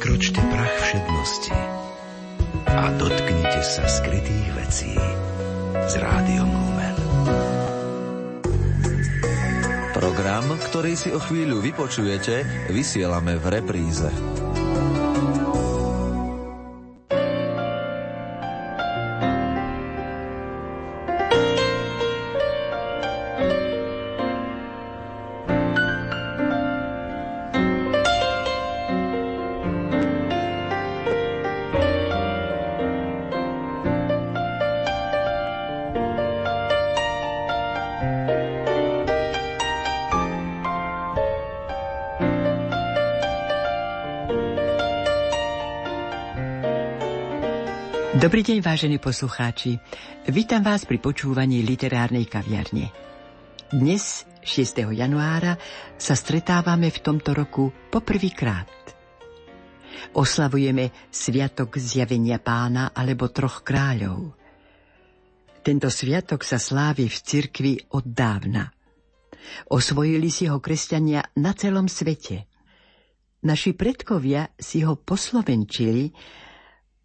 Prekročte prach všednosti a dotknite sa skrytých vecí s rádiom Lumen. Program, ktorý si o chvíľu vypočujete, vysielame v repríze. Dobrý deň, vážení poslucháči. Vítam vás pri počúvaní literárnej kaviarne. Dnes, 6. januára, sa stretávame v tomto roku poprvýkrát. Oslavujeme Sviatok zjavenia pána alebo troch kráľov. Tento sviatok sa slávi v cirkvi od dávna. Osvojili si ho kresťania na celom svete. Naši predkovia si ho poslovenčili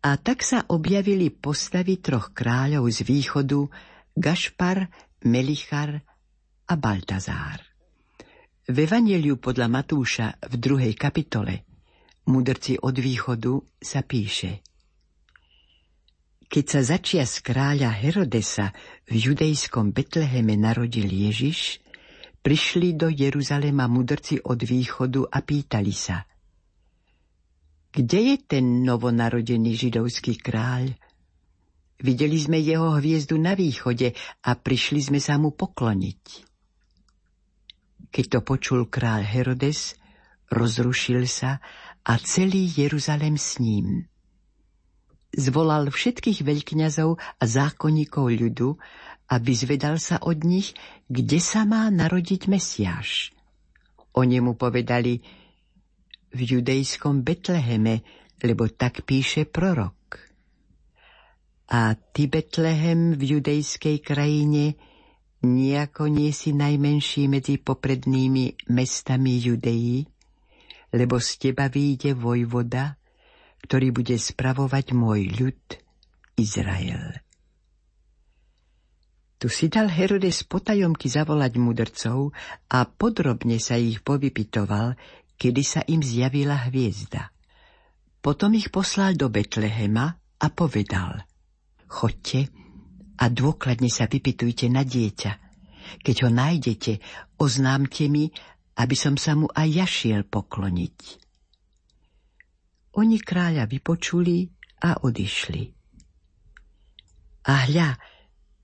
a tak sa objavili postavy troch kráľov z východu Gašpar, Melichar a Baltazár. V Evangeliu podľa Matúša v druhej kapitole Mudrci od východu sa píše Keď sa začia z kráľa Herodesa v judejskom Betleheme narodil Ježiš, prišli do Jeruzalema mudrci od východu a pýtali sa – kde je ten novonarodený židovský kráľ? Videli sme jeho hviezdu na východe a prišli sme sa mu pokloniť. Keď to počul kráľ Herodes, rozrušil sa a celý Jeruzalem s ním. Zvolal všetkých veľkňazov a zákonníkov ľudu, aby zvedal sa od nich, kde sa má narodiť Mesiáš. Oni mu povedali, v judejskom Betleheme, lebo tak píše prorok. A ty, Betlehem, v judejskej krajine, nejako nie si najmenší medzi poprednými mestami Judeji, lebo z teba vyjde vojvoda, ktorý bude spravovať môj ľud Izrael. Tu si dal Herodes potajomky zavolať mudrcov a podrobne sa ich povypitoval, kedy sa im zjavila hviezda. Potom ich poslal do Betlehema a povedal Chodte a dôkladne sa vypitujte na dieťa. Keď ho nájdete, oznámte mi, aby som sa mu aj ja šiel pokloniť. Oni kráľa vypočuli a odišli. A hľa,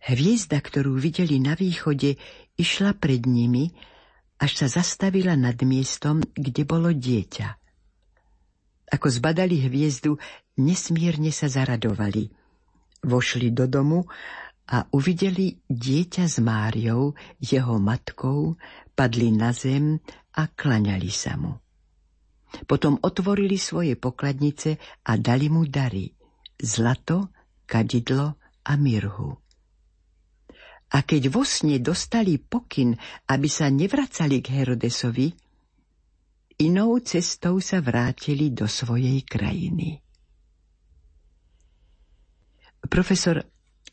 hviezda, ktorú videli na východe, išla pred nimi až sa zastavila nad miestom, kde bolo dieťa. Ako zbadali hviezdu, nesmierne sa zaradovali. Vošli do domu a uvideli dieťa s Máriou, jeho matkou, padli na zem a klaňali sa mu. Potom otvorili svoje pokladnice a dali mu dary, zlato, kadidlo a mirhu. A keď vo sne dostali pokyn, aby sa nevracali k Herodesovi, inou cestou sa vrátili do svojej krajiny. Profesor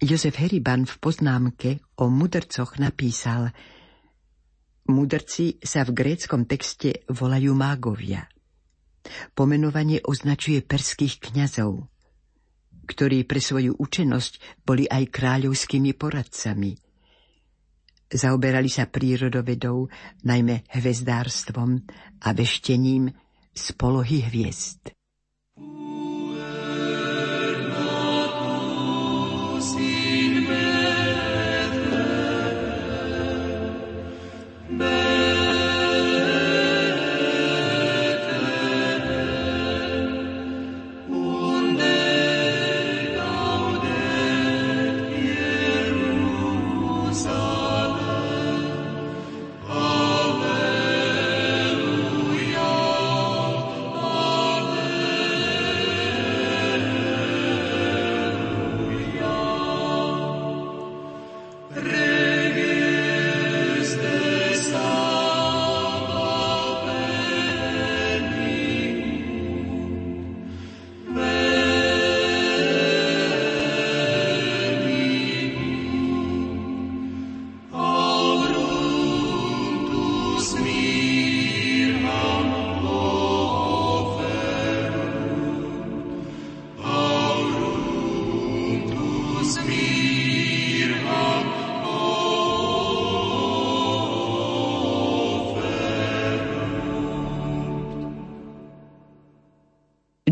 Jozef Heriban v poznámke o mudrcoch napísal Mudrci sa v gréckom texte volajú mágovia. Pomenovanie označuje perských kňazov, ktorí pre svoju učenosť boli aj kráľovskými poradcami – Zaoberali sa prírodovedou, najmä hvezdárstvom a veštením z polohy hviezd.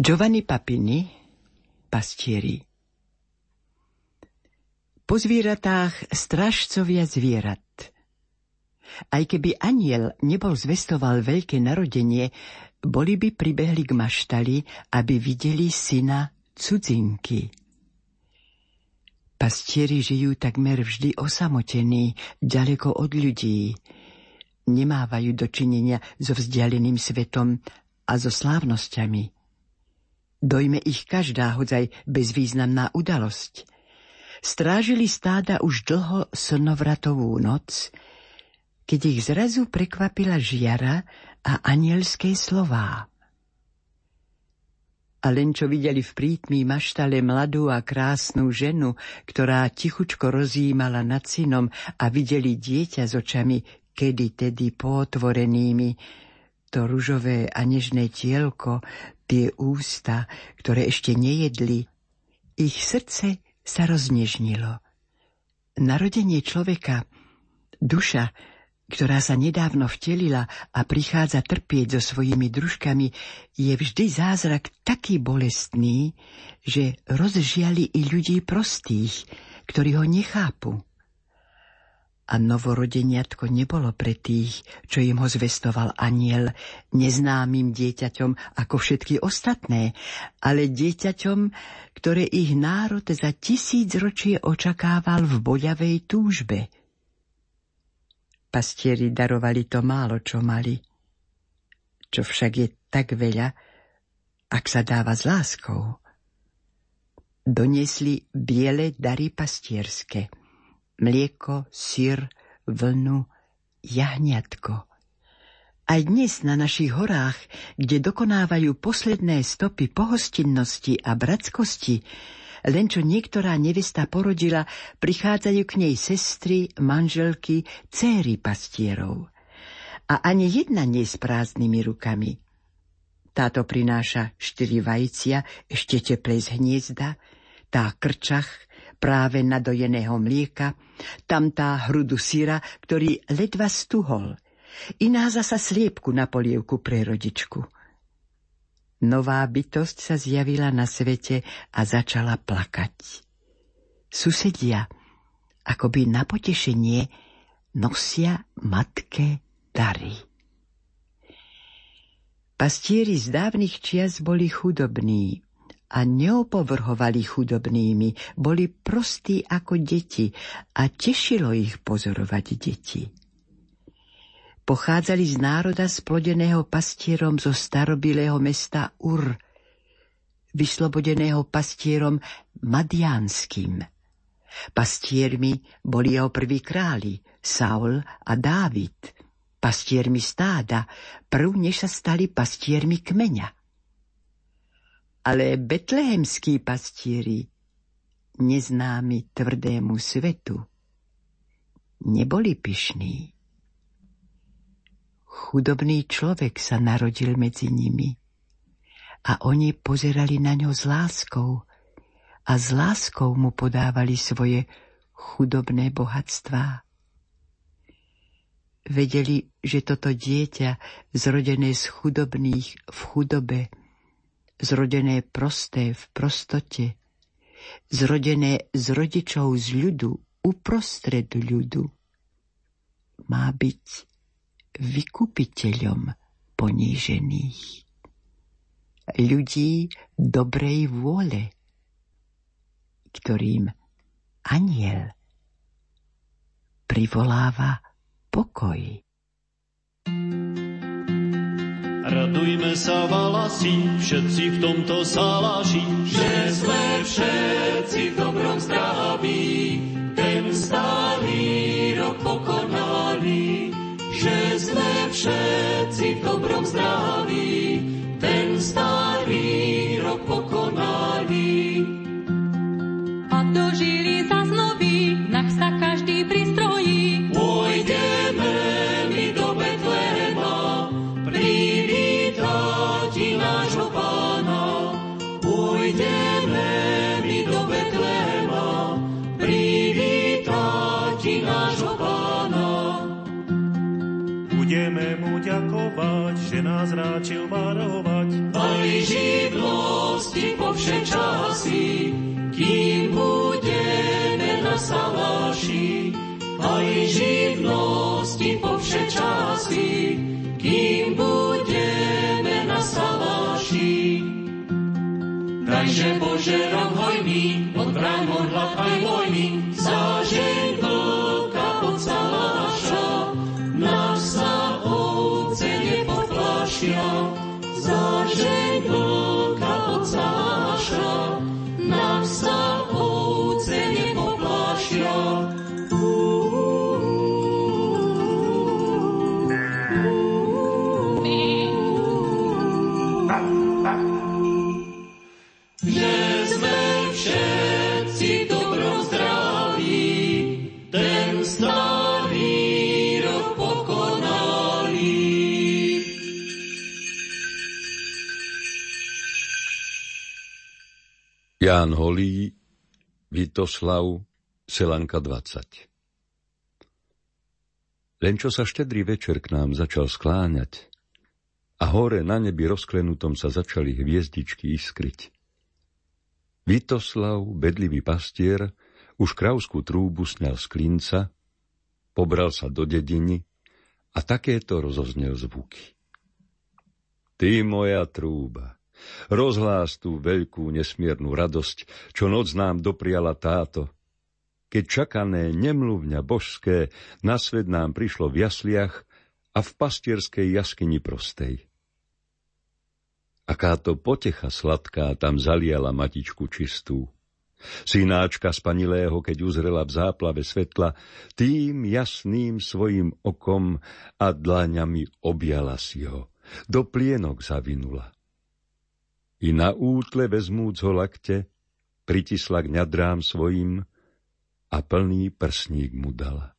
Giovanni Papini, pastieri Po zvieratách strážcovia zvierat. Aj keby aniel nebol zvestoval veľké narodenie, boli by pribehli k maštali, aby videli syna cudzinky. Pastieri žijú takmer vždy osamotení, ďaleko od ľudí. Nemávajú dočinenia so vzdialeným svetom a so slávnosťami. Dojme ich každá hodzaj bezvýznamná udalosť. Strážili stáda už dlho slnovratovú noc, keď ich zrazu prekvapila žiara a anielské slová. A len čo videli v prítmí maštale mladú a krásnu ženu, ktorá tichučko rozjímala nad synom a videli dieťa s očami kedy tedy potvorenými, to ružové a nežné tielko, tie ústa, ktoré ešte nejedli, ich srdce sa roznežnilo. Narodenie človeka, duša, ktorá sa nedávno vtelila a prichádza trpieť so svojimi družkami, je vždy zázrak taký bolestný, že rozžiali i ľudí prostých, ktorí ho nechápu a novorodeniatko nebolo pre tých, čo im ho zvestoval aniel, neznámym dieťaťom ako všetky ostatné, ale dieťaťom, ktoré ich národ za tisíc ročie očakával v boľavej túžbe. Pastieri darovali to málo, čo mali, čo však je tak veľa, ak sa dáva s láskou. Doniesli biele dary pastierske – mlieko, syr, vlnu, jahňatko. Aj dnes na našich horách, kde dokonávajú posledné stopy pohostinnosti a bratskosti, len čo niektorá nevesta porodila, prichádzajú k nej sestry, manželky, céry pastierov. A ani jedna nie s prázdnymi rukami. Táto prináša štyri vajcia, ešte teplej z hniezda, tá krčach, práve nadojeného mlieka, tam tá hrudu syra, ktorý ledva stuhol, iná zasa sliepku na polievku pre rodičku. Nová bytosť sa zjavila na svete a začala plakať. Susedia, akoby na potešenie, nosia matke dary. Pastieri z dávnych čias boli chudobní, a neopovrhovali chudobnými, boli prostí ako deti a tešilo ich pozorovať deti. Pochádzali z národa splodeného pastierom zo starobilého mesta Ur, vyslobodeného pastierom Madianským. Pastiermi boli jeho prví králi, Saul a Dávid, pastiermi stáda, prv než sa stali pastiermi kmeňa ale betlehemskí pastieri, neznámi tvrdému svetu, neboli pyšní. Chudobný človek sa narodil medzi nimi a oni pozerali na ňo s láskou a s láskou mu podávali svoje chudobné bohatstvá. Vedeli, že toto dieťa, zrodené z chudobných v chudobe, zrodené prosté v prostote, zrodené z rodičov z ľudu uprostred ľudu, má byť vykupiteľom ponížených. Ľudí dobrej vôle, ktorým aniel privoláva pokoj. Radujme sa valasi, všetci v tomto zálaži, že sme všetci v dobrom zdraví, ten starý rok pokonali. Že sme všetci v dobrom zdraví, ten starý rok pokonali. stačil varovať. Aj živnosti po časy, kým budeme na salaši. Aj živnosti po časy, kým budeme na salaši. Takže Bože, rám hojný, odbraň brán, hlad aj vojny, zažen Ján Holý, Vitoslav, Selanka 20 Len čo sa štedrý večer k nám začal skláňať a hore na nebi rozklenutom sa začali hviezdičky iskryť. Vitoslav, bedlivý pastier, už kravskú trúbu sňal z klinca, pobral sa do dediny a takéto rozoznel zvuky. Ty moja trúba, rozhlás tú veľkú nesmiernu radosť, čo noc nám dopriala táto, keď čakané nemluvňa božské na svet nám prišlo v jasliach a v pastierskej jaskyni prostej. Aká to potecha sladká tam zaliala matičku čistú. Synáčka spanilého, keď uzrela v záplave svetla, tým jasným svojim okom a dlaňami objala si ho, do plienok zavinula. I na útle vezmúc ho lakte, pritisla k ňadrám svojim a plný prsník mu dala.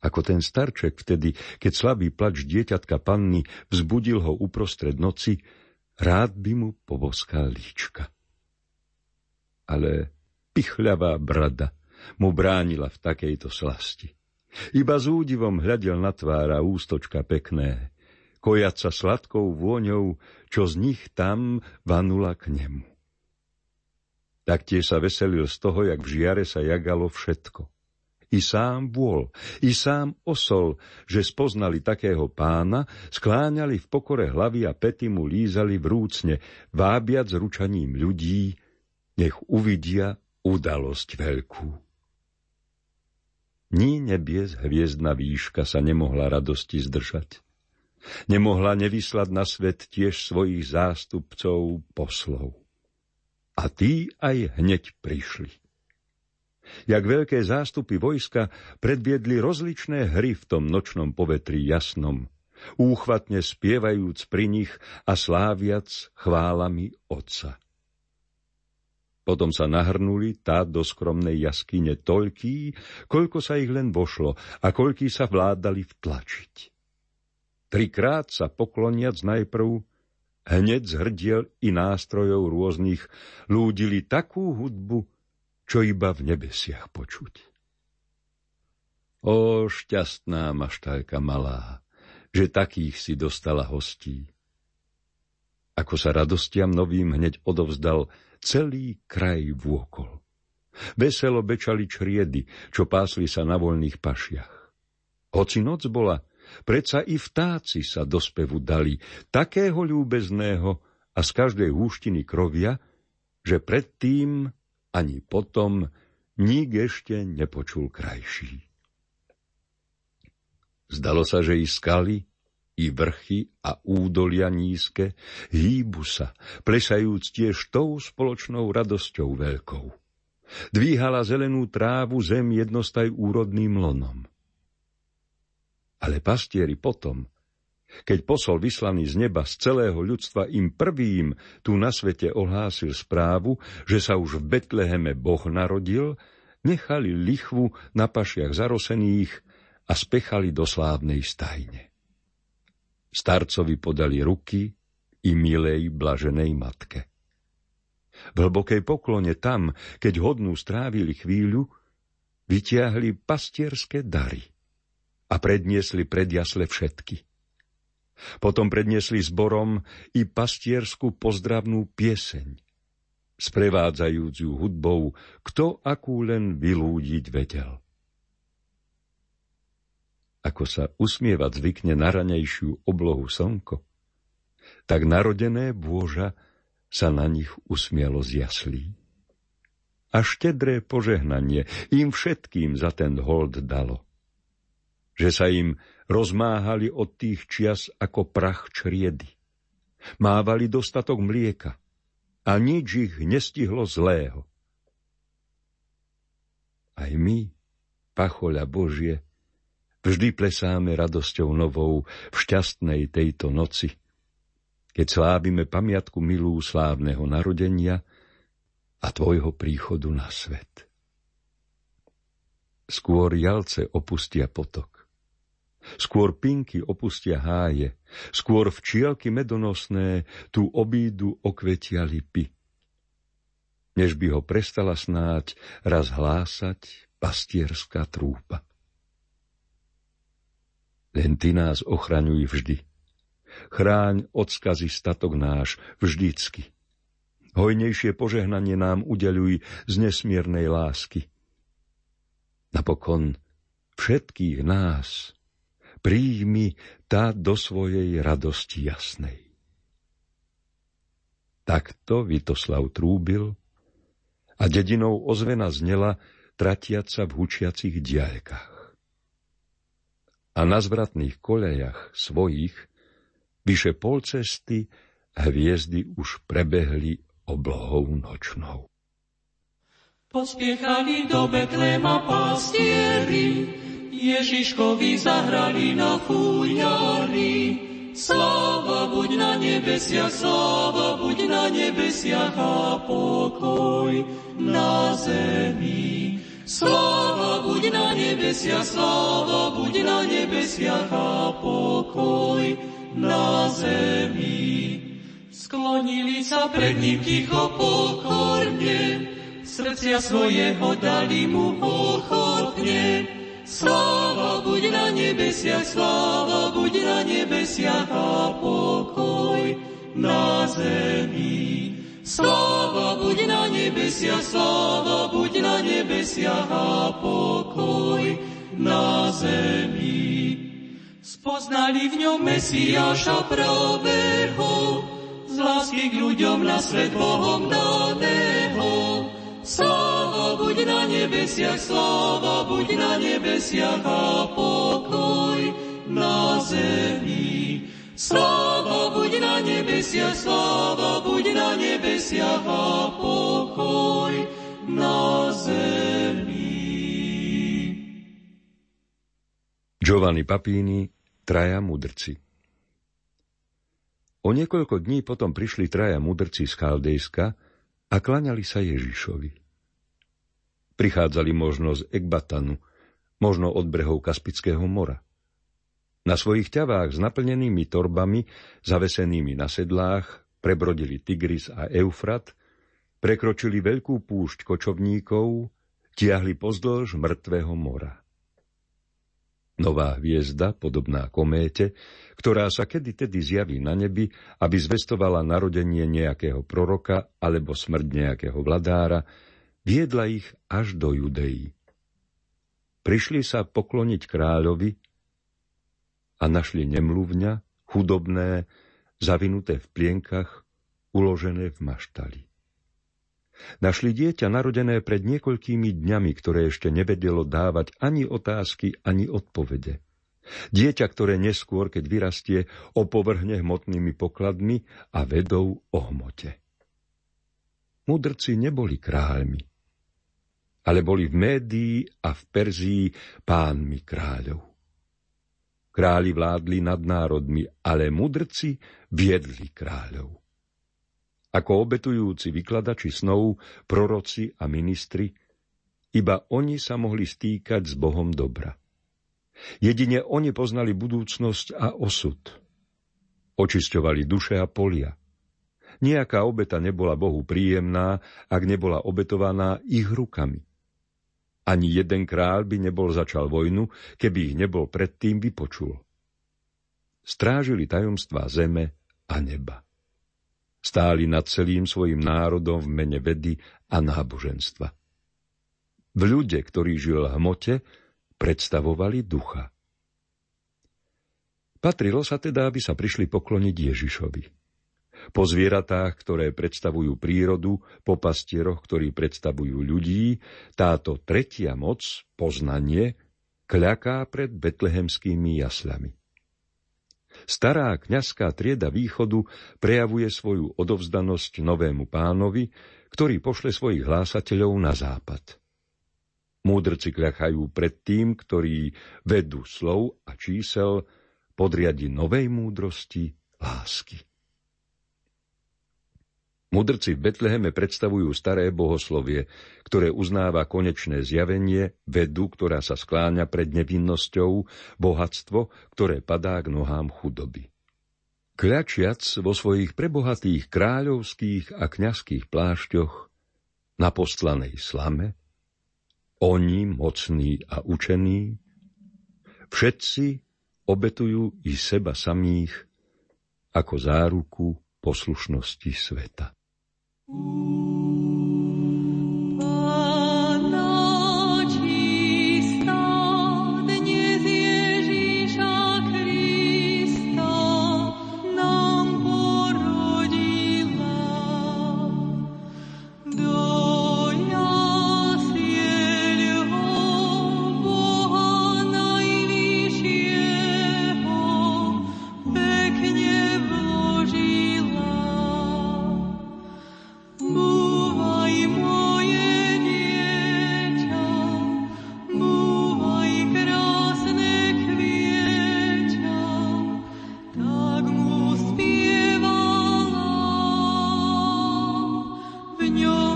Ako ten starček vtedy, keď slabý plač dieťatka panny vzbudil ho uprostred noci, rád by mu poboskal líčka. Ale pichľavá brada mu bránila v takejto slasti. Iba s údivom hľadel na tvára ústočka pekné, kojaca sladkou vôňou, čo z nich tam vanula k nemu. Taktiež sa veselil z toho, jak v žiare sa jagalo všetko – i sám vôl, i sám osol, že spoznali takého pána, skláňali v pokore hlavy a pety mu lízali vrúcne, vábiac ručaním ľudí, nech uvidia udalosť veľkú. Ní nebies hviezdna výška sa nemohla radosti zdržať. Nemohla nevyslať na svet tiež svojich zástupcov poslov. A tí aj hneď prišli jak veľké zástupy vojska predviedli rozličné hry v tom nočnom povetri jasnom, úchvatne spievajúc pri nich a sláviac chválami Otca. Potom sa nahrnuli tá do skromnej jaskyne toľký, koľko sa ich len vošlo a koľký sa vládali vtlačiť. Trikrát sa pokloniac najprv, hneď z hrdiel i nástrojov rôznych lúdili takú hudbu, čo iba v nebesiach počuť. O šťastná maštajka malá, že takých si dostala hostí. Ako sa radostiam novým hneď odovzdal celý kraj vôkol. Veselo bečali čriedy, čo pásli sa na voľných pašiach. Hoci noc bola, predsa i vtáci sa do spevu dali, takého ľúbezného a z každej húštiny krovia, že predtým ani potom nik ešte nepočul krajší. Zdalo sa, že i skaly, i vrchy a údolia nízke hýbu sa, plesajúc tiež tou spoločnou radosťou veľkou. Dvíhala zelenú trávu zem jednostaj úrodným lonom. Ale pastieri potom, keď posol vyslaný z neba z celého ľudstva im prvým tu na svete ohlásil správu, že sa už v Betleheme Boh narodil, nechali lichvu na pašiach zarosených a spechali do slávnej stajne. Starcovi podali ruky i milej blaženej matke. V hlbokej poklone tam, keď hodnú strávili chvíľu, vytiahli pastierské dary a predniesli pred jasle všetky – potom predniesli zborom i pastierskú pozdravnú pieseň, sprevádzajúc ju hudbou, kto akú len vylúdiť vedel. Ako sa usmievať zvykne na ranejšiu oblohu slnko, tak narodené bôža sa na nich usmialo z jaslí. A štedré požehnanie im všetkým za ten hold dalo. Že sa im rozmáhali od tých čias ako prach čriedy. Mávali dostatok mlieka a nič ich nestihlo zlého. Aj my, pachoľa Božie, vždy plesáme radosťou novou v šťastnej tejto noci, keď slávime pamiatku milú slávneho narodenia a tvojho príchodu na svet. Skôr jalce opustia potok. Skôr pinky opustia háje, skôr včielky medonosné tu obídu okvetia lipy. Než by ho prestala snáď raz hlásať pastierská trúpa. Len ty nás ochraňuj vždy. Chráň odskazy statok náš vždycky. Hojnejšie požehnanie nám udeľuj z nesmiernej lásky. Napokon všetkých nás príjmi tá do svojej radosti jasnej. Takto Vitoslav trúbil a dedinou ozvena znela, tratiať sa v hučiacich diaľkách a na zvratných koľajach svojich vyše pol cesty hviezdy už prebehli oblohou nočnou. Pospiechali do Betlema pastieri, Ježiškovi zahrali na fúňari. Sláva buď na nebesiach, sláva buď na nebesiach a pokoj na zemi. Sláva buď na nebesia, sláva buď na nebesiach a pokoj na zemi. Sklonili sa pred ním ticho pokorne, srdcia svojho dali mu ochotne. Sláva buď na nebesiach, sláva buď na nebesiach a pokoj na zemi. Sláva buď na nebesia, sláva buď na nebesia a pokoj na zemi. Spoznali v ňom Mesiáša pravého, z lásky k ľuďom na svet Bohom daného. Sláva buď na nebesiach, sláva buď na nebesiach a pokoj na zemi. Sláva buď na nebesiach, sláva buď na nebesiach a pokoj na zemi. Giovanni Papini, traja mudrci O niekoľko dní potom prišli traja mudrci z Chaldejska a klaňali sa Ježišovi. Prichádzali možno z Ekbatanu, možno od brehov Kaspického mora. Na svojich ťavách s naplnenými torbami, zavesenými na sedlách, prebrodili Tigris a Eufrat, prekročili veľkú púšť kočovníkov, tiahli pozdĺž mŕtvého mora. Nová hviezda, podobná kométe, ktorá sa kedy tedy zjaví na nebi, aby zvestovala narodenie nejakého proroka alebo smrť nejakého vladára, viedla ich až do Judei. Prišli sa pokloniť kráľovi, a našli nemluvňa, chudobné, zavinuté v plienkach, uložené v maštali. Našli dieťa narodené pred niekoľkými dňami, ktoré ešte nevedelo dávať ani otázky, ani odpovede. Dieťa, ktoré neskôr, keď vyrastie, opovrhne hmotnými pokladmi a vedou o hmote. Mudrci neboli kráľmi, ale boli v Médii a v Perzii pánmi kráľov. Králi vládli nad národmi, ale mudrci viedli kráľov. Ako obetujúci vykladači snov, proroci a ministri, iba oni sa mohli stýkať s Bohom dobra. Jedine oni poznali budúcnosť a osud. Očisťovali duše a polia. Nejaká obeta nebola Bohu príjemná, ak nebola obetovaná ich rukami. Ani jeden kráľ by nebol začal vojnu, keby ich nebol predtým vypočul. Strážili tajomstvá zeme a neba. Stáli nad celým svojim národom v mene vedy a náboženstva. V ľude, ktorý žil v hmote, predstavovali ducha. Patrilo sa teda, aby sa prišli pokloniť Ježišovi. Po zvieratách, ktoré predstavujú prírodu, po pastieroch, ktorí predstavujú ľudí, táto tretia moc, poznanie, kľaká pred betlehemskými jasľami. Stará kňazská trieda východu prejavuje svoju odovzdanosť novému pánovi, ktorý pošle svojich hlásateľov na západ. Múdrci kľachajú pred tým, ktorí vedú slov a čísel podriadi novej múdrosti lásky. Mudrci v Betleheme predstavujú staré bohoslovie, ktoré uznáva konečné zjavenie, vedu, ktorá sa skláňa pred nevinnosťou, bohatstvo, ktoré padá k nohám chudoby. Kľačiac vo svojich prebohatých kráľovských a kňazských plášťoch na postlanej slame, oni mocní a učení, všetci obetujú i seba samých ako záruku poslušnosti sveta. Ooh. Señor.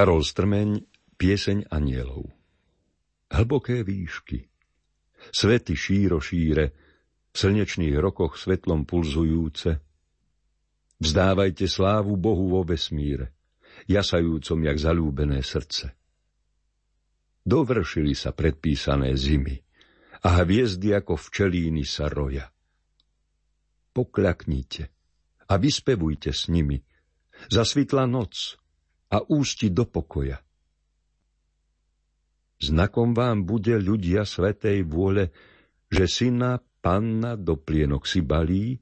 Karol Strmeň, Pieseň anielov. Hlboké výšky. Svety šíro šíre, v slnečných rokoch svetlom pulzujúce. Vzdávajte slávu Bohu vo vesmíre, jasajúcom jak zalúbené srdce. Dovršili sa predpísané zimy a hviezdy ako včelíny sa roja. Pokľaknite a vyspevujte s nimi. Zasvitla noc, a ústi do pokoja. Znakom vám bude ľudia svetej vôle, že syna panna do plienok si balí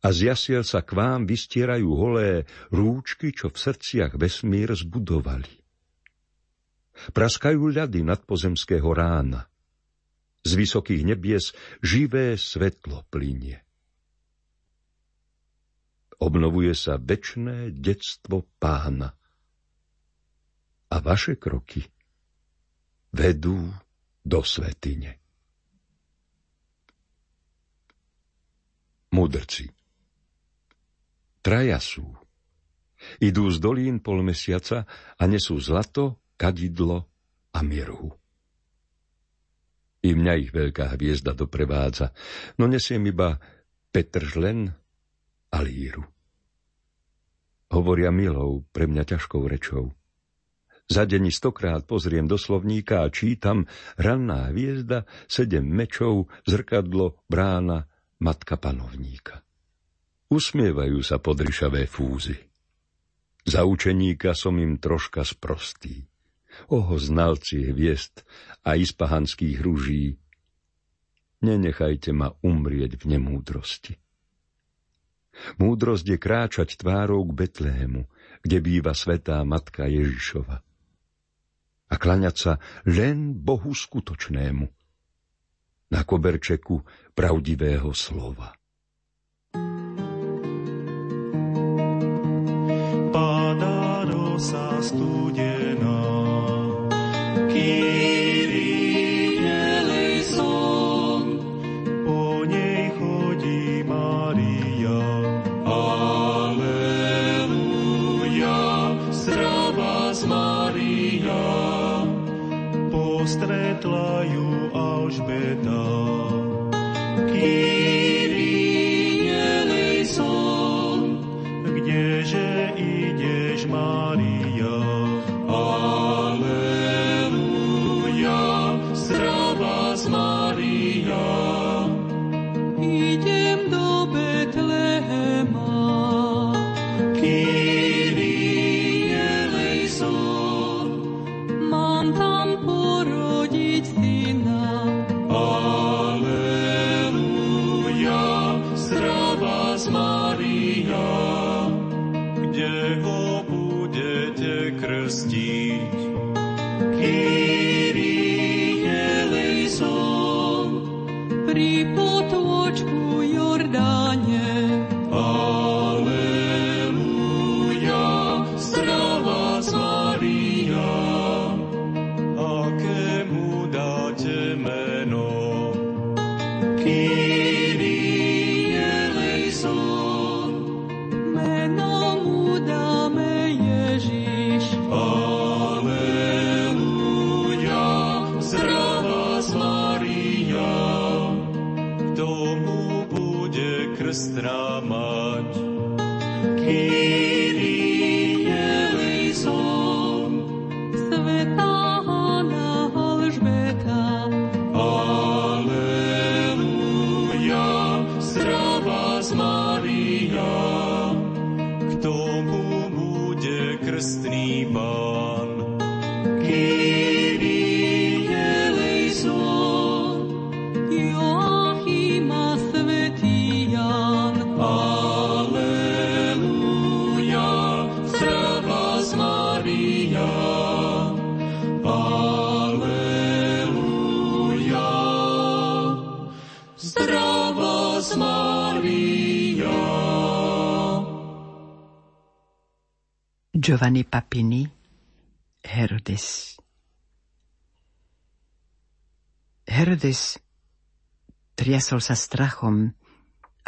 a z jasiel sa k vám vystierajú holé rúčky, čo v srdciach vesmír zbudovali. Praskajú ľady nadpozemského rána. Z vysokých nebies živé svetlo plinie. Obnovuje sa večné detstvo pána a vaše kroky vedú do svetine. Mudrci Traja sú. Idú z dolín pol mesiaca a nesú zlato, kadidlo a mirhu. I mňa ich veľká hviezda doprevádza, no nesiem iba Petržlen a líru. Hovoria milou pre mňa ťažkou rečou Za deň stokrát pozriem do slovníka a čítam ranná hviezda, sedem mečov, zrkadlo, brána, matka panovníka. Usmievajú sa podryšavé fúzy. Za učeníka som im troška sprostý. Oho znalci hviezd a ispahanských ruží, nenechajte ma umrieť v nemúdrosti. Múdrosť je kráčať tvárou k Betlému, kde býva svetá matka Ježišova. A klaňať sa len Bohu skutočnému, na koberčeku pravdivého slova. Padá rosa studená, No. Giovanni Papini, Herodes. Herodes triasol sa strachom,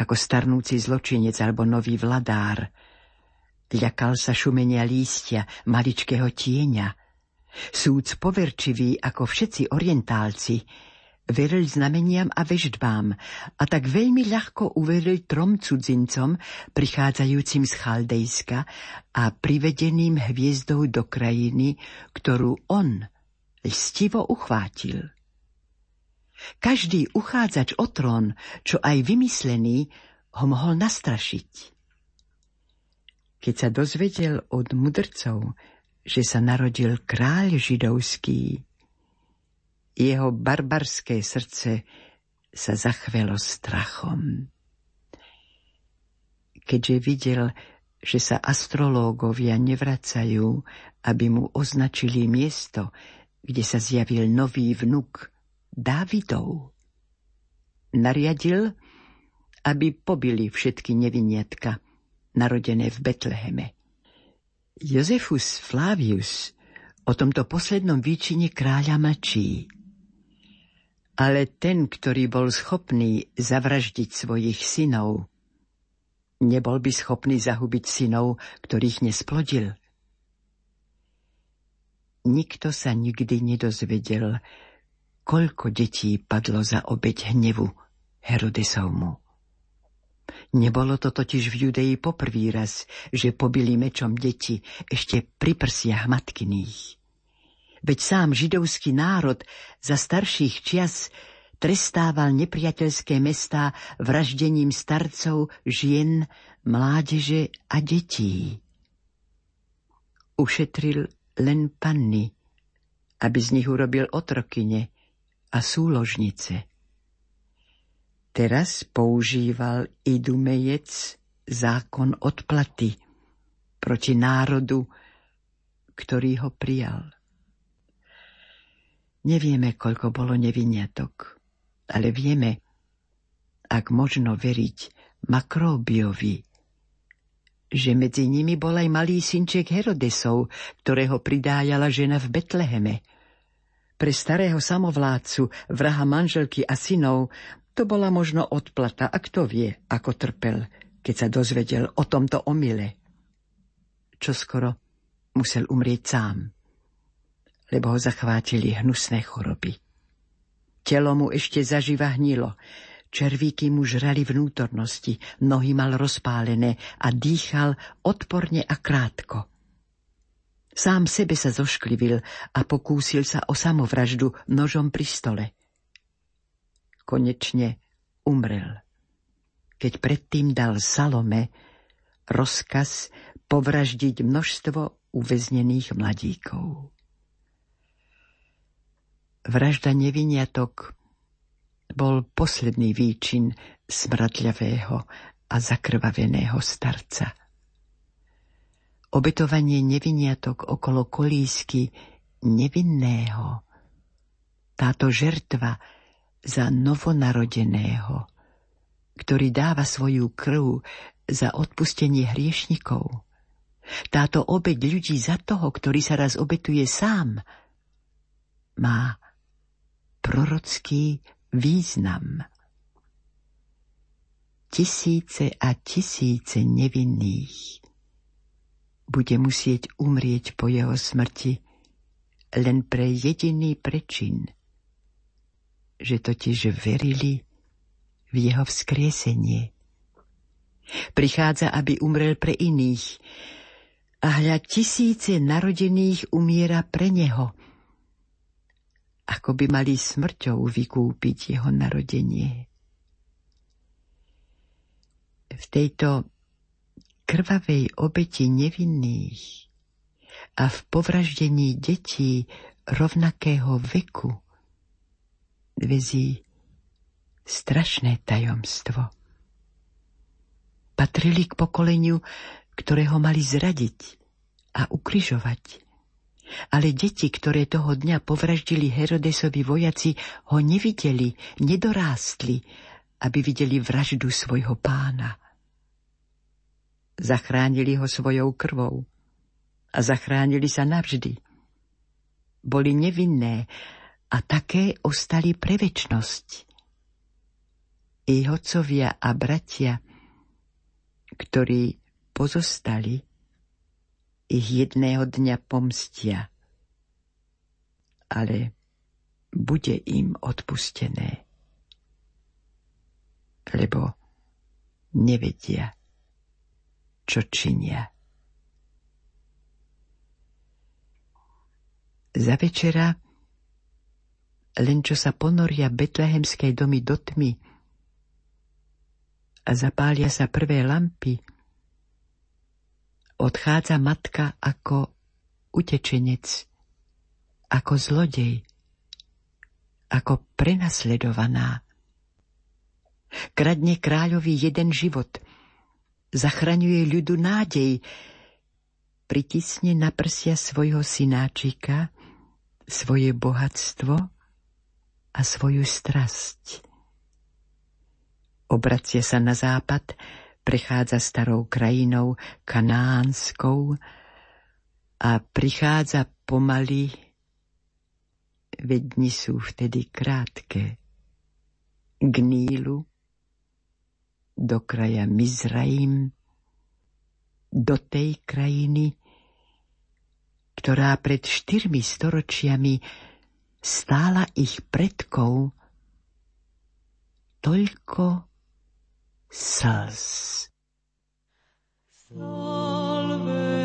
ako starnúci zločinec alebo nový vladár. Ľakal sa šumenia lístia, maličkého tieňa. Súd poverčivý, ako všetci orientálci, veril znameniam a veždbám a tak veľmi ľahko uveril trom cudzincom, prichádzajúcim z Chaldejska a privedeným hviezdou do krajiny, ktorú on lstivo uchvátil. Každý uchádzač o trón, čo aj vymyslený, ho mohol nastrašiť. Keď sa dozvedel od mudrcov, že sa narodil kráľ židovský, jeho barbarské srdce sa zachvelo strachom. Keďže videl, že sa astrológovia nevracajú, aby mu označili miesto, kde sa zjavil nový vnuk Dávidov. Nariadil, aby pobili všetky neviniatka, narodené v Betleheme. Jozefus Flavius o tomto poslednom výčine kráľa mlčí. Ale ten, ktorý bol schopný zavraždiť svojich synov, nebol by schopný zahubiť synov, ktorých nesplodil. Nikto sa nikdy nedozvedel, koľko detí padlo za obeď hnevu Herodesovmu. Nebolo to totiž v Judei poprvý raz, že pobili mečom deti ešte pri prsiach matkyných. Veď sám židovský národ za starších čias trestával nepriateľské mestá vraždením starcov, žien, mládeže a detí. Ušetril len panny, aby z nich urobil otrokyne a súložnice. Teraz používal Idumejec zákon odplaty proti národu, ktorý ho prijal. Nevieme, koľko bolo neviniatok, ale vieme, ak možno veriť Makróbiovi, že medzi nimi bol aj malý synček Herodesov, ktorého pridájala žena v Betleheme. Pre starého samovládcu, vraha manželky a synov, to bola možno odplata a kto vie, ako trpel, keď sa dozvedel o tomto omyle. Čo skoro musel umrieť sám lebo ho zachvátili hnusné choroby. Telo mu ešte zaživa hnilo, červíky mu žrali vnútornosti, nohy mal rozpálené a dýchal odporne a krátko. Sám sebe sa zošklivil a pokúsil sa o samovraždu nožom pri stole. Konečne umrel, keď predtým dal Salome rozkaz povraždiť množstvo uväznených mladíkov. Vražda neviniatok bol posledný výčin smradľavého a zakrvaveného starca. Obetovanie neviniatok okolo kolísky nevinného, táto žertva za novonarodeného, ktorý dáva svoju krv za odpustenie hriešnikov, táto obeď ľudí za toho, ktorý sa raz obetuje sám, má prorocký význam. Tisíce a tisíce nevinných bude musieť umrieť po jeho smrti len pre jediný prečin, že totiž verili v jeho vzkriesenie. Prichádza, aby umrel pre iných, a hľa tisíce narodených umiera pre neho – ako by mali smrťou vykúpiť jeho narodenie. V tejto krvavej obeti nevinných a v povraždení detí rovnakého veku vezí strašné tajomstvo. Patrili k pokoleniu, ktoré ho mali zradiť a ukryžovať ale deti, ktoré toho dňa povraždili Herodesovi vojaci, ho nevideli, nedorástli, aby videli vraždu svojho pána. Zachránili ho svojou krvou a zachránili sa navždy. Boli nevinné a také ostali pre väčnosť. I hocovia a bratia, ktorí pozostali, ich jedného dňa pomstia. Ale bude im odpustené, lebo nevedia, čo činia. Za večera, len čo sa ponoria betlehemské domy do tmy a zapália sa prvé lampy, odchádza matka ako utečenec, ako zlodej, ako prenasledovaná. Kradne kráľovi jeden život, zachraňuje ľudu nádej, pritisne na prsia svojho synáčika, svoje bohatstvo a svoju strasť. Obracia sa na západ, prechádza starou krajinou kanánskou a prichádza pomaly, veď dni sú vtedy krátke, k Nílu, do kraja Mizraim, do tej krajiny, ktorá pred štyrmi storočiami stála ich predkov toľko sas. Salve.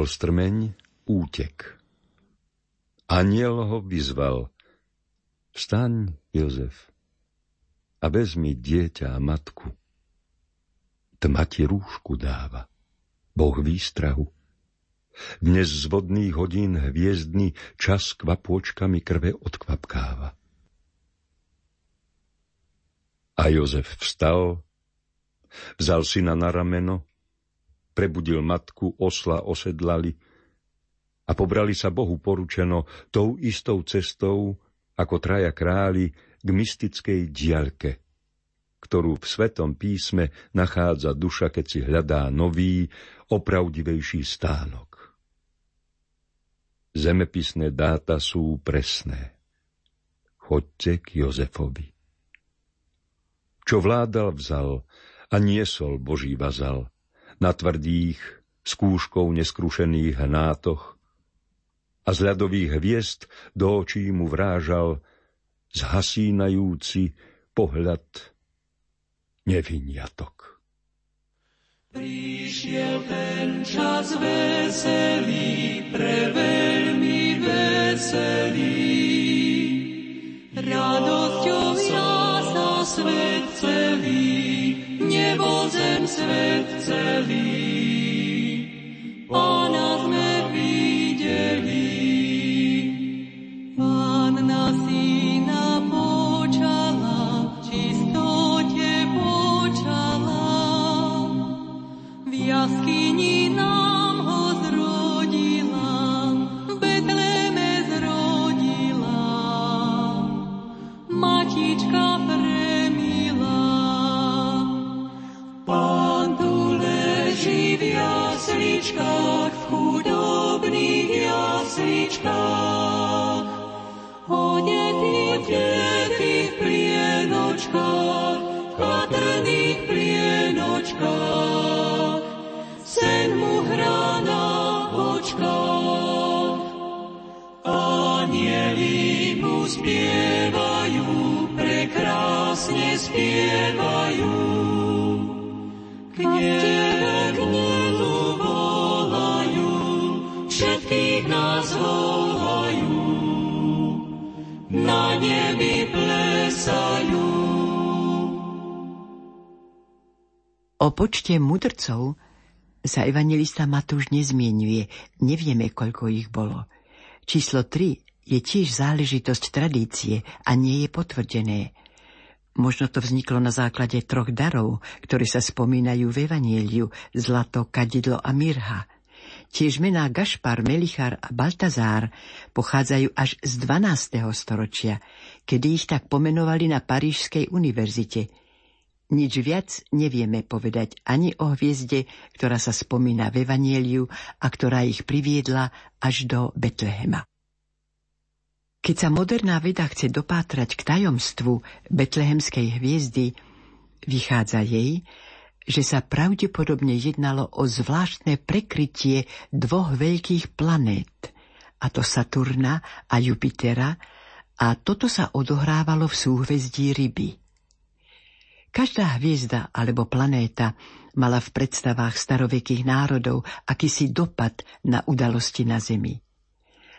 Karol Strmeň, útek. Aniel ho vyzval. Vstaň, Jozef, a vezmi dieťa a matku. Tma ti rúšku dáva, Boh výstrahu. Dnes z vodných hodín hviezdny čas kvapôčkami krve odkvapkáva. A Jozef vstal, vzal syna na rameno, prebudil matku, osla osedlali a pobrali sa Bohu poručeno tou istou cestou, ako traja králi k mystickej diaľke, ktorú v Svetom písme nachádza duša, keď si hľadá nový, opravdivejší stánok. Zemepisné dáta sú presné. Chodte k Jozefovi. Čo vládal, vzal a niesol Boží vazal – na tvrdých, skúškou neskrušených hnátoch a z ľadových hviezd do očí mu vrážal zhasínajúci pohľad neviniatok. Prišiel ten čas veselý, pre veľmi veselý. Radosťou sa svet celý, nebo zem svet celý. Pána Počte mudrcov sa evangelista Matúš nezmienuje, nevieme, koľko ich bolo. Číslo 3 je tiež záležitosť tradície a nie je potvrdené. Možno to vzniklo na základe troch darov, ktoré sa spomínajú v Evanieliu, zlato, kadidlo a mirha – Tiež mená Gašpar, Melichar a Baltazár pochádzajú až z 12. storočia, kedy ich tak pomenovali na Parížskej univerzite. Nič viac nevieme povedať ani o hviezde, ktorá sa spomína v Evanieliu a ktorá ich priviedla až do Betlehema. Keď sa moderná veda chce dopátrať k tajomstvu betlehemskej hviezdy, vychádza jej, že sa pravdepodobne jednalo o zvláštne prekrytie dvoch veľkých planét, a to Saturna a Jupitera, a toto sa odohrávalo v súhvezdí ryby. Každá hviezda alebo planéta mala v predstavách starovekých národov akýsi dopad na udalosti na Zemi.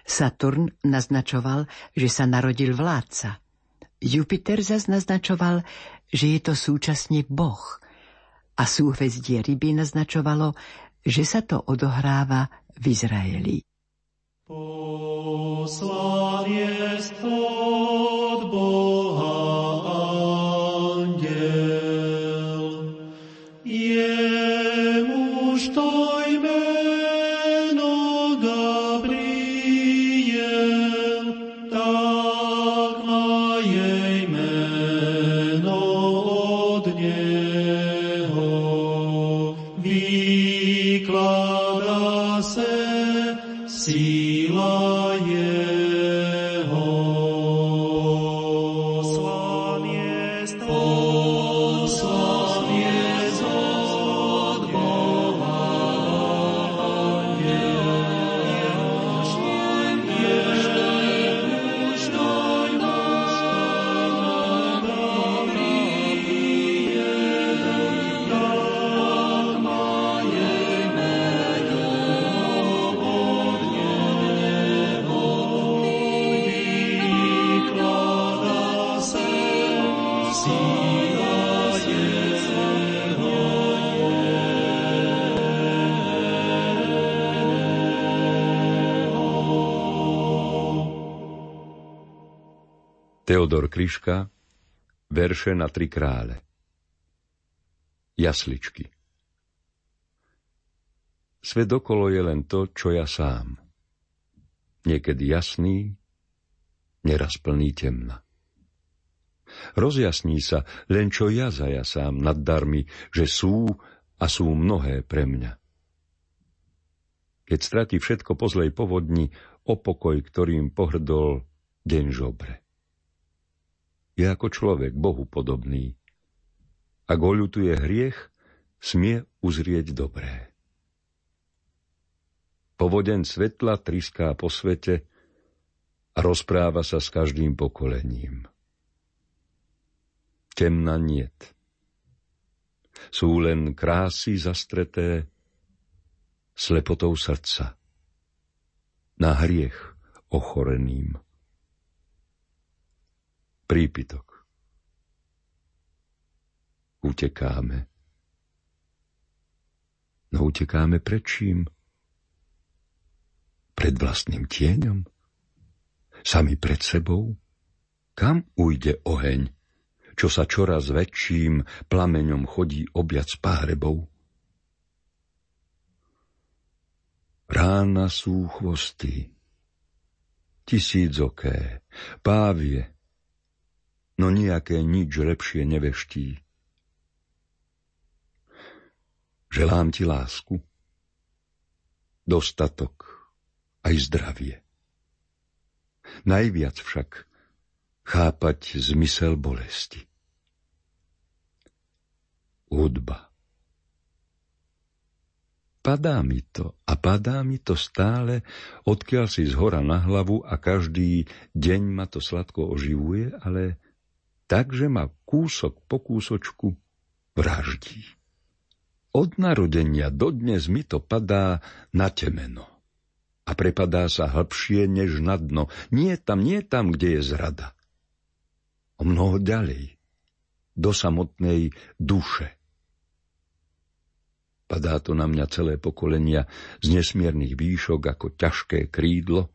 Saturn naznačoval, že sa narodil vládca. Jupiter zas naznačoval, že je to súčasne Boh – a súhvezdie ryby naznačovalo, že sa to odohráva v Izraeli. Poslanie od Teodor Kryška, verše na tri krále. Jasličky. Svet okolo je len to, čo ja sám. Niekedy jasný, neraz plný temna. Rozjasní sa len čo ja zajasám nad darmi, že sú a sú mnohé pre mňa. Keď stratí všetko po zlej povodni, o pokoj, ktorým pohrdol deň žobre je ako človek Bohu podobný. Ak ho hriech, smie uzrieť dobré. Povoden svetla triská po svete a rozpráva sa s každým pokolením. Temna niet. Sú len krásy zastreté slepotou srdca. Na hriech ochoreným. Prípitok. Utekáme. No utekáme pred čím? Pred vlastným tieňom? Sami pred sebou? Kam ujde oheň, čo sa čoraz väčším plameňom chodí objať s páhrebou? Rána sú chvosty, tisícoké, pávie, no nejaké nič lepšie neveští. Želám ti lásku, dostatok aj zdravie. Najviac však chápať zmysel bolesti. Hudba. Padá mi to a padá mi to stále, odkiaľ si z hora na hlavu a každý deň ma to sladko oživuje, ale takže ma kúsok po kúsočku vraždí. Od narodenia dodnes mi to padá na temeno a prepadá sa hlbšie než na dno. Nie tam, nie tam, kde je zrada. O mnoho ďalej, do samotnej duše. Padá to na mňa celé pokolenia z nesmiernych výšok ako ťažké krídlo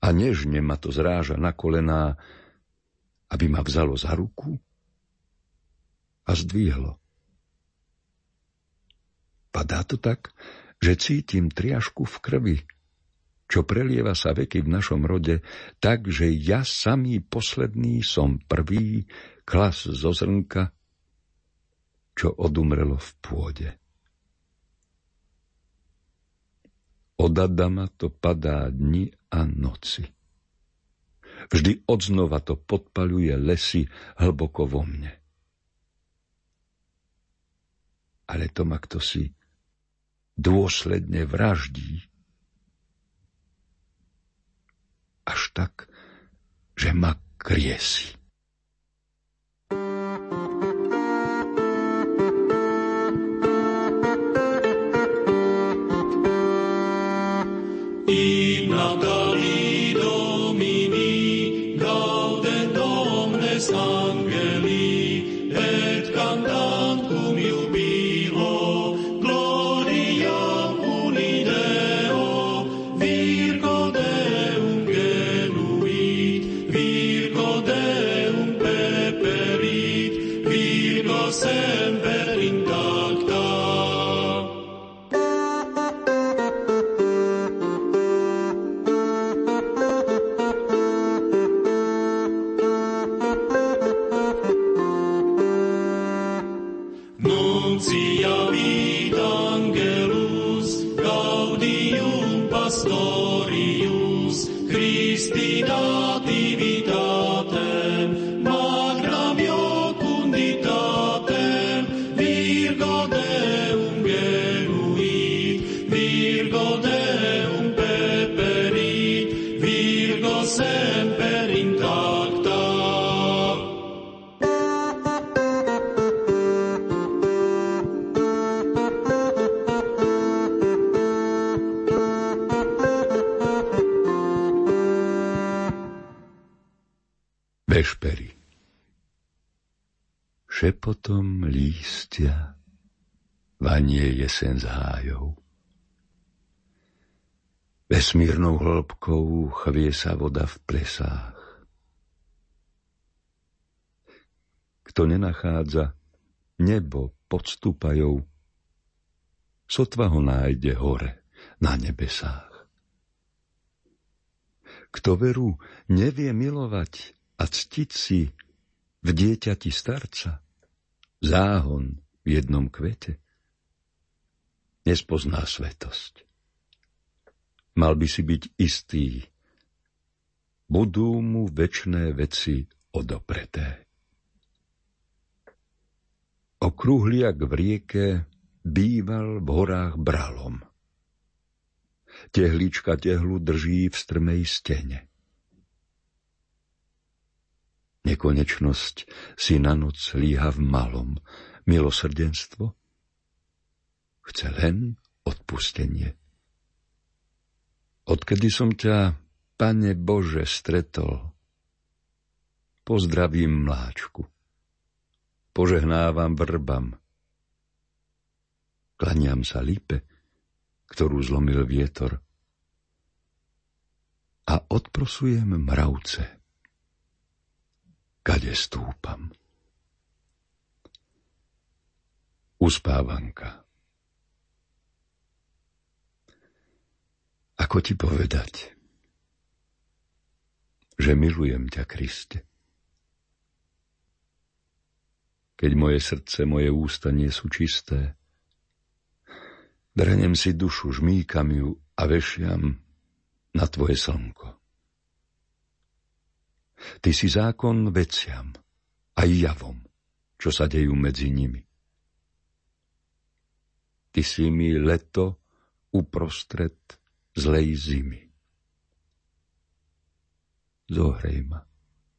a nežne ma to zráža na kolená, aby ma vzalo za ruku a zdvihlo. Padá to tak, že cítim triašku v krvi, čo prelieva sa veky v našom rode, tak, že ja samý posledný som prvý klas zo zrnka, čo odumrelo v pôde. Od Adama to padá dni a noci. Vždy odznova to podpaluje lesy hlboko vo mne. Ale to ma kto si dôsledne vraždí. Až tak, že ma kriesi. Joseph. Chvie sa voda v plesách. Kto nenachádza nebo pod stúpajou, sotva ho nájde hore na nebesách. Kto veru nevie milovať a ctiť si v dieťati starca, záhon v jednom kvete, nespozná svetosť. Mal by si byť istý, budú mu väčšné veci odopreté. Okruhliak v rieke býval v horách bralom. Tehlička tehlu drží v strmej stene. Nekonečnosť si na noc líha v malom. Milosrdenstvo chce len odpustenie. Odkedy som ťa, Pane Bože, stretol, pozdravím mláčku, požehnávam vrbam, klaniam sa lípe, ktorú zlomil vietor. A odprosujem mravce kade stúpam. Uspávanka. Ako ti povedať, že milujem ťa, Kriste? Keď moje srdce, moje ústa nie sú čisté, drhnem si dušu, žmýkam ju a vešiam na tvoje slnko. Ty si zákon veciam, aj javom, čo sa dejú medzi nimi. Ty si mi leto uprostred zlej zimy. Zohrej ma,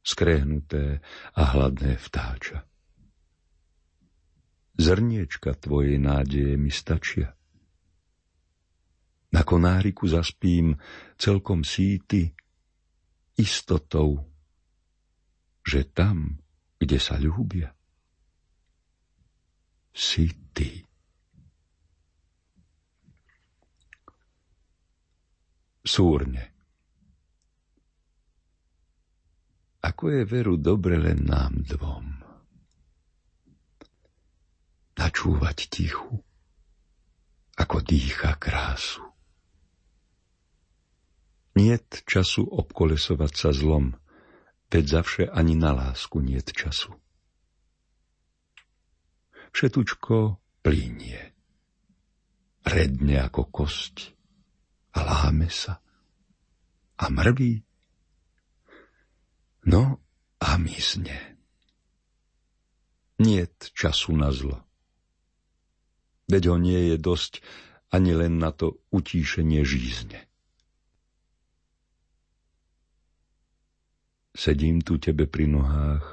skrehnuté a hladné vtáča. Zrniečka tvojej nádeje mi stačia. Na konáriku zaspím celkom síty, istotou že tam, kde sa ľúbia, si ty. Súrne. Ako je veru dobre len nám dvom. Načúvať tichu, ako dýcha krásu. Niet času obkolesovať sa zlom, veď zavše ani na lásku niet času. Všetučko plínie, redne ako kosť a láme sa a mrví. No a mizne. Niet času na zlo. Veď ho nie je dosť ani len na to utíšenie žízne. Sedím tu tebe pri nohách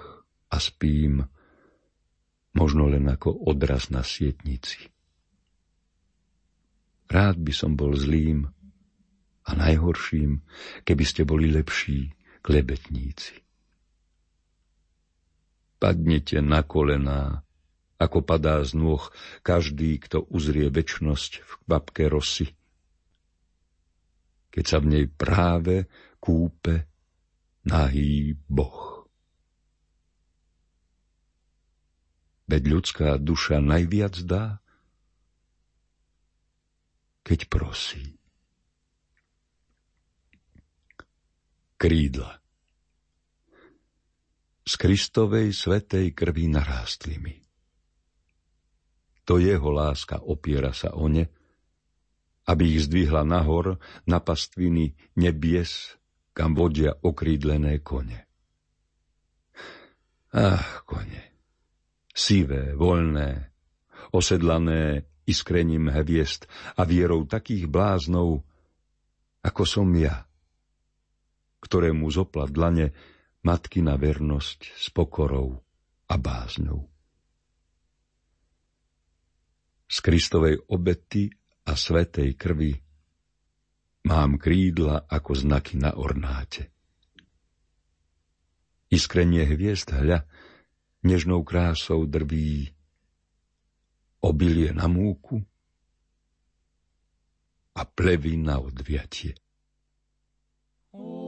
a spím, možno len ako odraz na sietnici. Rád by som bol zlým a najhorším, keby ste boli lepší klebetníci. Padnite na kolená, ako padá z nôh každý, kto uzrie väčnosť v kvapke rosy. Keď sa v nej práve kúpe nahý Boh. Veď ľudská duša najviac dá, keď prosí. Krídla Z Kristovej svetej krvi narástli mi. To jeho láska opiera sa o ne, aby ich zdvihla nahor na pastviny nebies kam vodia okrídlené kone. Ach, kone. Sivé, voľné, osedlané iskrením hviezd a vierou takých bláznov, ako som ja, ktorému zopla dlane matkina vernosť s pokorou a bázňou. Z Kristovej obety a svetej krvi Mám krídla ako znaky na ornáte. Iskrenie hviezd hľa nežnou krásou drví obilie na múku a plevy na odviatie. Omnes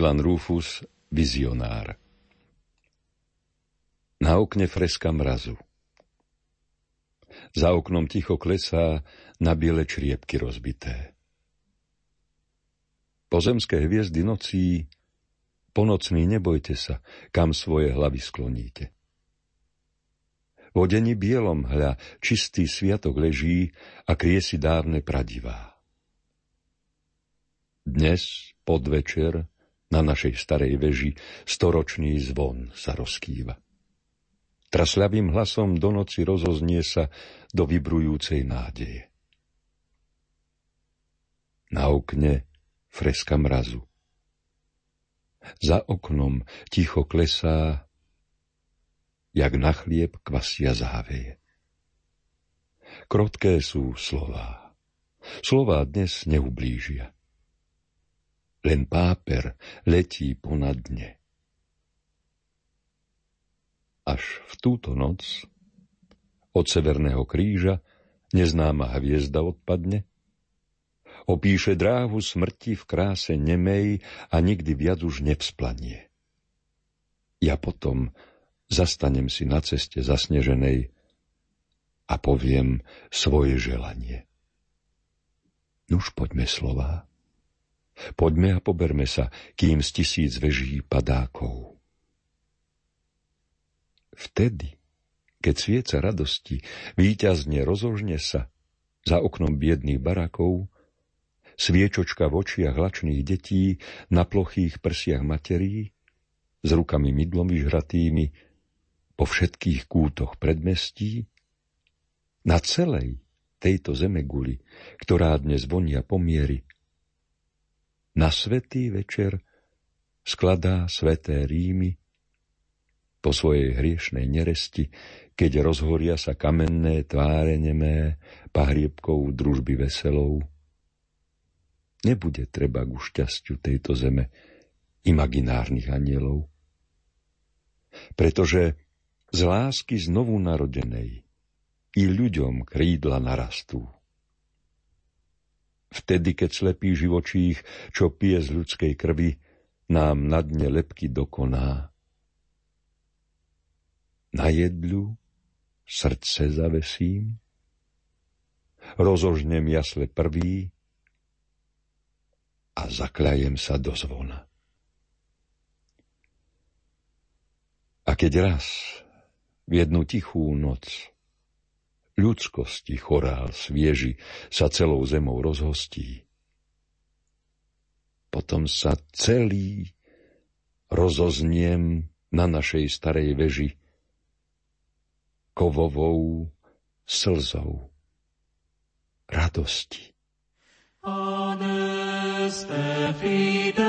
Milan Rufus, vizionár. Na okne freska mrazu. Za oknom ticho klesá na biele čriepky rozbité. Pozemské hviezdy nocí, ponocný nebojte sa, kam svoje hlavy skloníte. V odení bielom hľa čistý sviatok leží a kriesi dávne pradivá. Dnes, podvečer, na našej starej veži storočný zvon sa rozkýva. Trasľavým hlasom do noci rozoznie sa do vybrujúcej nádeje. Na okne freska mrazu. Za oknom ticho klesá, jak na chlieb kvasia záveje. Krotké sú slová. Slová dnes neublížia. Len páper letí ponad dne. Až v túto noc od Severného kríža neznáma hviezda odpadne, opíše dráhu smrti v kráse nemej a nikdy viac už nevsplanie. Ja potom zastanem si na ceste zasneženej a poviem svoje želanie. Nuž poďme slova. Poďme a poberme sa, kým z tisíc veží padákov. Vtedy, keď svieca radosti výťazne rozožne sa za oknom biedných barakov, sviečočka v očiach lačných detí na plochých prsiach materí, s rukami mydlom vyžratými, po všetkých kútoch predmestí, na celej tejto zemeguli, ktorá dnes vonia pomiery, na svetý večer skladá sveté rímy po svojej hriešnej neresti, keď rozhoria sa kamenné tváre nemé pahriebkou družby veselou. Nebude treba ku šťastiu tejto zeme imaginárnych anielov, pretože z lásky znovu narodenej i ľuďom krídla narastú. Vtedy, keď slepý živočích, čo pije z ľudskej krvi, nám na dne lepky dokoná, na jedľu srdce zavesím, rozožnem jasle prvý a zakľajem sa do zvona. A keď raz v jednu tichú noc ľudskosti chorál svieži sa celou zemou rozhostí, potom sa celý rozozniem na našej starej veži kovovou slzou radosti. Aneste fideles,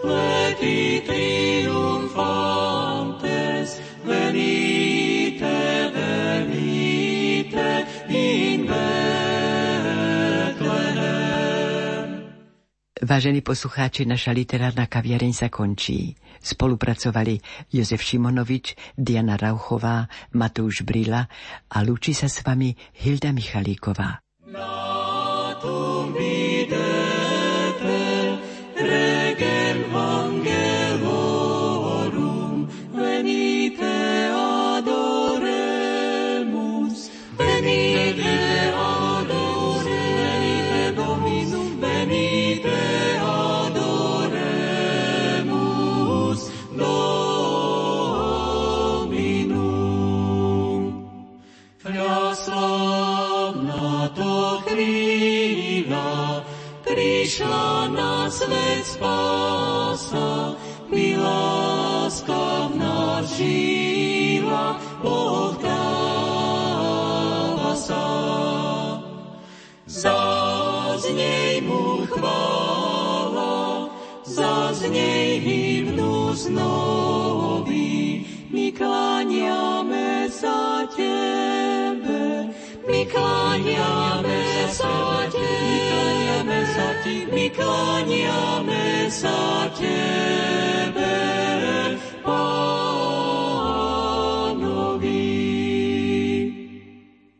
leti triumfantes, venite, Vážení poslucháči, naša literárna kaviareň sa končí. Spolupracovali Jozef Šimonovič, Diana Rauchová, Matúš Brila a lúči sa s vami Hilda Michalíková. Natum svet spása, mi láska v nás žila, Boh dáva sa. Zaznej mu chvála, zaznej hymnu znovy, my kláňame sa Tebe, my kláňame sa Tebe, my kláňame sa Tebe.